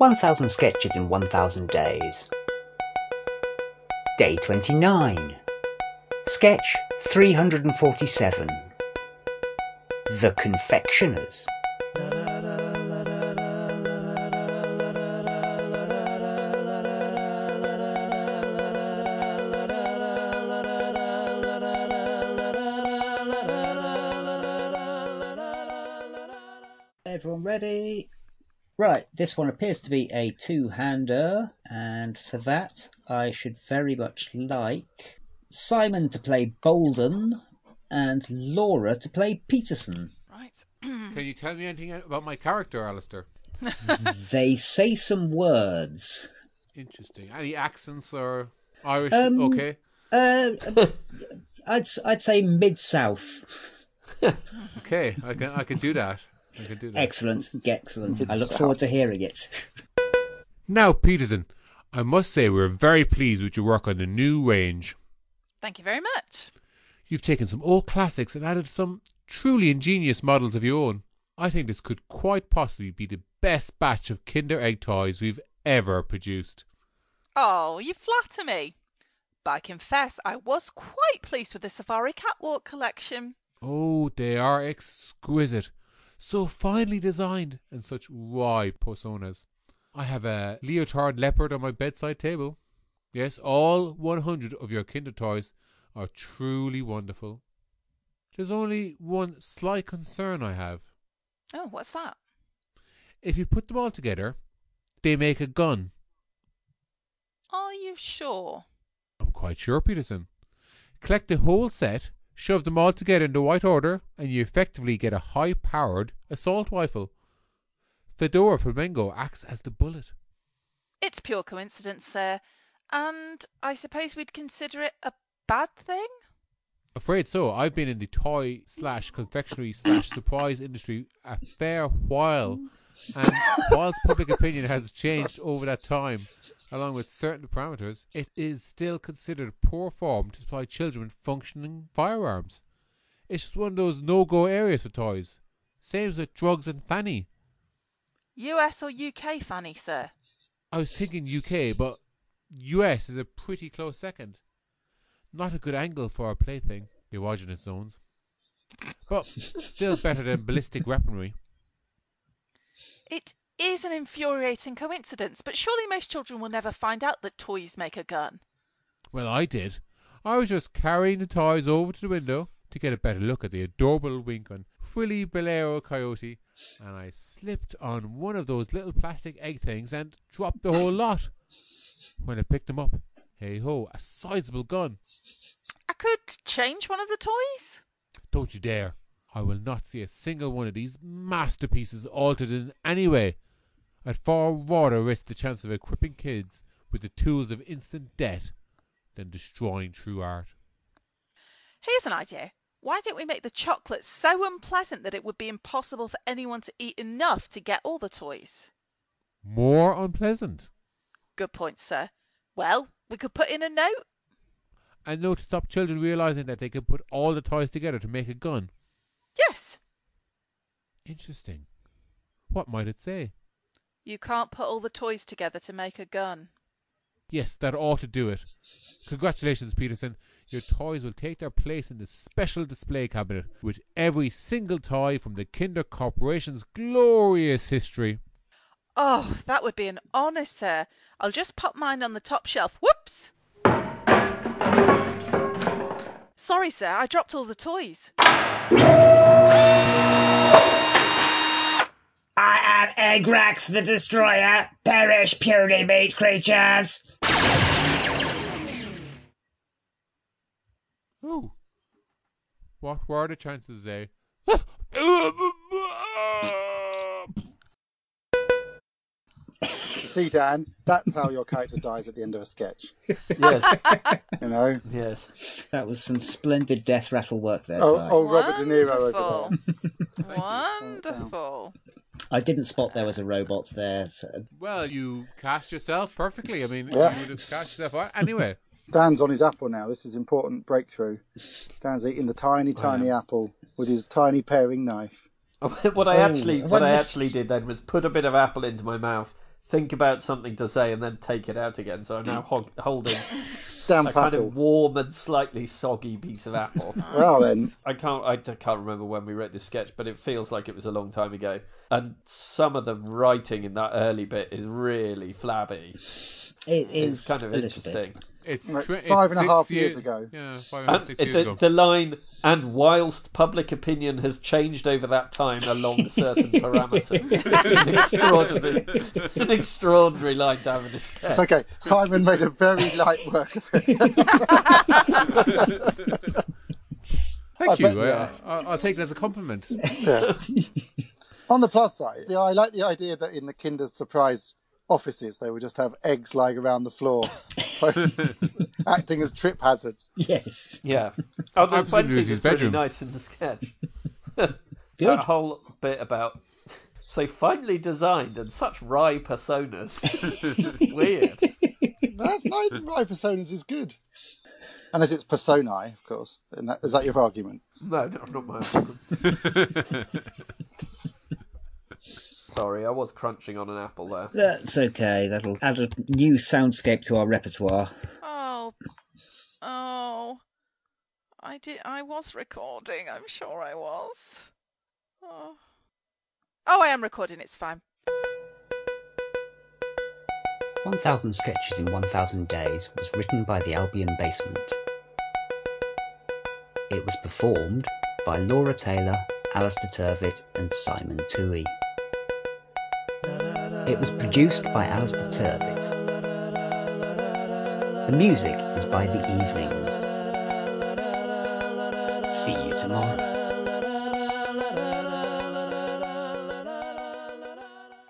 1000 sketches in 1000 days. Day 29. Sketch 347. The Confectioners. Everyone ready? Right, this one appears to be a two-hander, and for that I should very much like Simon to play Bolden and Laura to play Peterson. Right. Can you tell me anything about my character, Alistair? They say some words. Interesting. Any accents or Irish? Um, okay. Uh, I'd I'd say mid south. Okay, I can I can do that. I can do that. Excellent, excellent. I look forward to hearing it. Now, Peterson, I must say we're very pleased with your work on the new range. Thank you very much. You've taken some old classics and added some truly ingenious models of your own. I think this could quite possibly be the best batch of Kinder Egg toys we've ever produced. Oh, you flatter me. But I confess I was quite pleased with the Safari Catwalk collection. Oh, they are exquisite. So finely designed and such wry personas. I have a leotard leopard on my bedside table. Yes, all 100 of your Kinder toys are truly wonderful. There's only one slight concern I have. Oh, what's that? If you put them all together, they make a gun. Are you sure? I'm quite sure, Peterson. Collect the whole set, shove them all together in the right order, and you effectively get a high powered assault rifle. Fedora Flamingo acts as the bullet. It's pure coincidence, sir. And I suppose we'd consider it a bad thing? Afraid so. I've been in the toy slash confectionery slash surprise industry a fair while, and whilst public opinion has changed over that time, along with certain parameters, it is still considered poor form to supply children with functioning firearms. It's just one of those no-go areas for toys. Same as with drugs and fanny. US or UK, Fanny, sir? I was thinking UK, but US is a pretty close second. Not a good angle for a plaything, the erogenous zones. But still better than ballistic weaponry. It is an infuriating coincidence, but surely most children will never find out that toys make a gun. Well, I did. I was just carrying the toys over to the window to get a better look at the adorable wink on Frilly Bolero Coyote, and I slipped on one of those little plastic egg things and dropped the whole lot. When I picked them up, hey ho, a sizable gun. I could change one of the toys? Don't you dare. I will not see a single one of these masterpieces altered in any way. I'd far rather risk the chance of equipping kids with the tools of instant death than destroying true art. Here's an idea. Why don't we make the chocolate so unpleasant that it would be impossible for anyone to eat enough to get all the toys? More unpleasant. Good point, sir. Well, we could put in a note. And no to stop children realizing that they can put all the toys together to make a gun. Yes. Interesting. What might it say? You can't put all the toys together to make a gun. Yes, that ought to do it. Congratulations, Peterson. Your toys will take their place in the special display cabinet with every single toy from the Kinder Corporation's glorious history. Oh, that would be an honour, sir. I'll just pop mine on the top shelf. Whoops! Sorry, sir, I dropped all the toys. I am Eggrax the Destroyer. Perish, puny meat creatures. Oh. What were the chances, eh? See, Dan, that's how your character dies at the end of a sketch. Yes, You know? yes. That was some splendid death rattle work there, Oh, Si. oh Robert De Niro over there. Wonderful. I didn't spot there was a robot there. So well, you cast yourself perfectly. I mean, Yeah. you would have cast yourself out. Anyway, Dan's on his apple now. This is important breakthrough. Dan's eating the tiny, tiny apple with his tiny paring knife. what I Oh, actually, when what I this- actually did then was put a bit of apple into my mouth, think about something to say and then take it out again. So I'm now hog- holding Damn a kind of warm and slightly soggy piece of apple. Well then, I can't I d- can't remember when we wrote this sketch, but it feels like it was a long time ago. And some of the writing in that early bit is really flabby. It It's kind of a interesting. bit. It's, Well, it's tw- five and a half year- years ago. Yeah, five and a half, And six years the, ago. the line, and whilst public opinion has changed over that time along certain parameters, it's an extraordinary, it's an extraordinary line to have in a sketch. it's okay. Simon made a very light work of it. Thank I you. bet- I, I, I'll take it as a compliment. Yeah. On the plus side, yeah, I like the idea that in the Kinder Surprise offices they would just have eggs lying around the floor, acting as trip hazards. Yes. Yeah. Oh, there's presume one it thing was his that's really bedroom. nice in the sketch. Good. That whole bit about so finely designed and such wry personas. it's just weird. That's not my personas is good. Unless it's personae, of course. Then that, is that your argument? No, no, not my argument. Sorry, I was crunching on an apple there. That's okay. That'll add a new soundscape to our repertoire. Oh, oh, I did. I was recording. I'm sure I was. Oh, oh, I am recording. It's fine. 1000 Sketches in 1000 Days was written by the Albion Basement. It was performed by Laura Taylor, Alistair Turvitt, and Simon Toohey. It was produced by Alistair Turvitt. The music is by The Evenings. See you tomorrow.